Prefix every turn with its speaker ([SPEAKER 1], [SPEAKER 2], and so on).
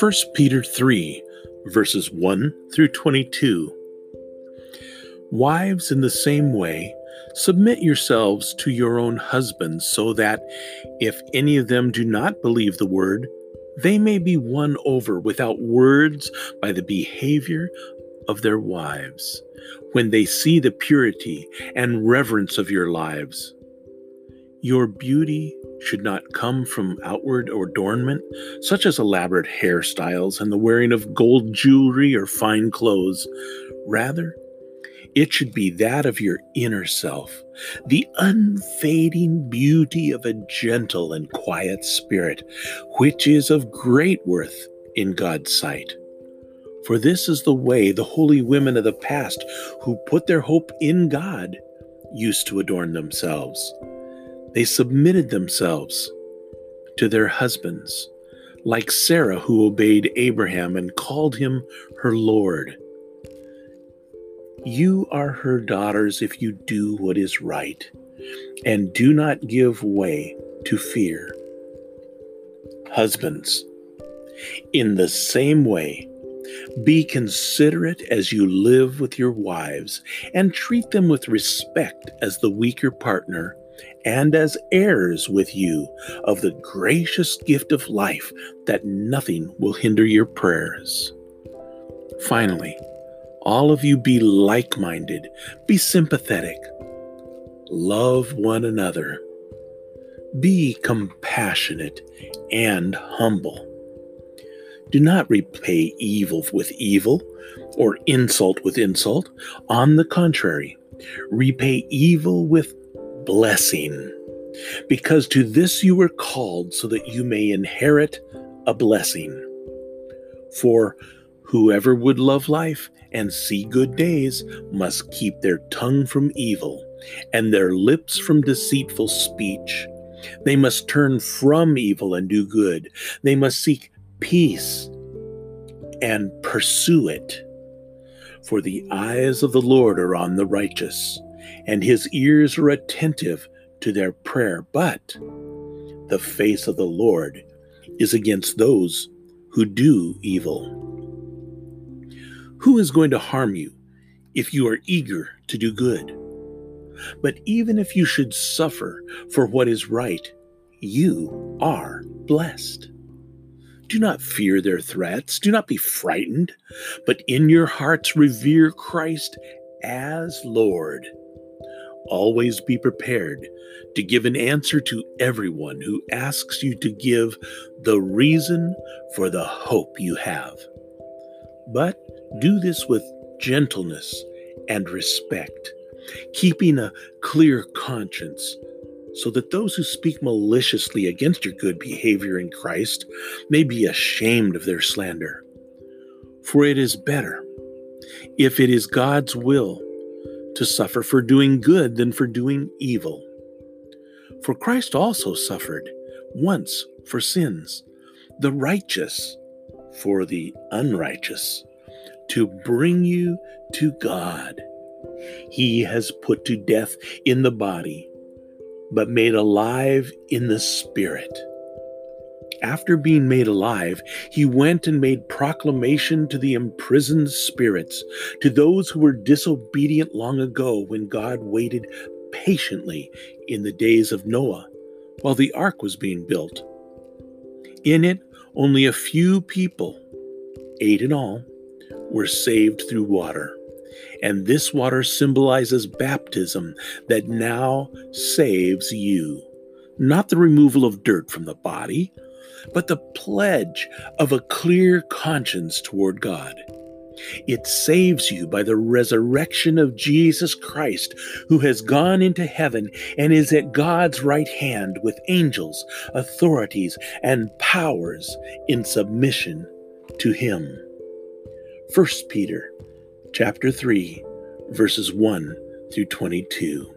[SPEAKER 1] 1 Peter 3, verses 1 through 22. Wives, in the same way, submit yourselves to your own husbands, so that if any of them do not believe the word, they may be won over without words by the behavior of their wives, when they see the purity and reverence of your lives. Your beauty should not come from outward adornment, such as elaborate hairstyles and the wearing of gold jewelry or fine clothes. Rather, it should be that of your inner self, the unfading beauty of a gentle and quiet spirit, which is of great worth in God's sight. For this is the way the holy women of the past, who put their hope in God, used to adorn themselves. They submitted themselves to their husbands, like Sarah, who obeyed Abraham and called him her Lord. You are her daughters if you do what is right, and do not give way to fear. Husbands, in the same way, be considerate as you live with your wives, and treat them with respect as the weaker partner and as heirs with you of the gracious gift of life, that nothing will hinder your prayers. Finally, all of you be like minded, be sympathetic, love one another, be compassionate and humble. Do not repay evil with evil or insult with insult. On the contrary, repay evil with blessing, because to this you were called so that you may inherit a blessing. For whoever would love life and see good days must keep their tongue from evil and their lips from deceitful speech. They must turn from evil and do good. They must seek peace and pursue it. For the eyes of the Lord are on the righteous, and his ears are attentive to their prayer. But the face of the Lord is against those who do evil. Who is going to harm you if you are eager to do good? But even if you should suffer for what is right, you are blessed. Do not fear their threats, do not be frightened, but in your hearts revere Christ as Lord. Always be prepared to give an answer to everyone who asks you to give the reason for the hope you have. But do this with gentleness and respect, keeping a clear conscience so that those who speak maliciously against your good behavior in Christ may be ashamed of their slander. For it is better, if it is God's will, to suffer for doing good than for doing evil. For Christ also suffered once for sins, the righteous for the unrighteous, to bring you to God. He has put to death in the body but made alive in the Spirit. After being made alive, he went and made proclamation to the imprisoned spirits, to those who were disobedient long ago when God waited patiently in the days of Noah while the ark was being built. In it, only a few people, eight in all, were saved through water. And this water symbolizes baptism that now saves you. Not the removal of dirt from the body, but the pledge of a clear conscience toward God. It saves you by the resurrection of Jesus Christ, who has gone into heaven and is at God's right hand with angels, authorities, and powers in submission to him. 1 Peter chapter 3, verses 1 through 22.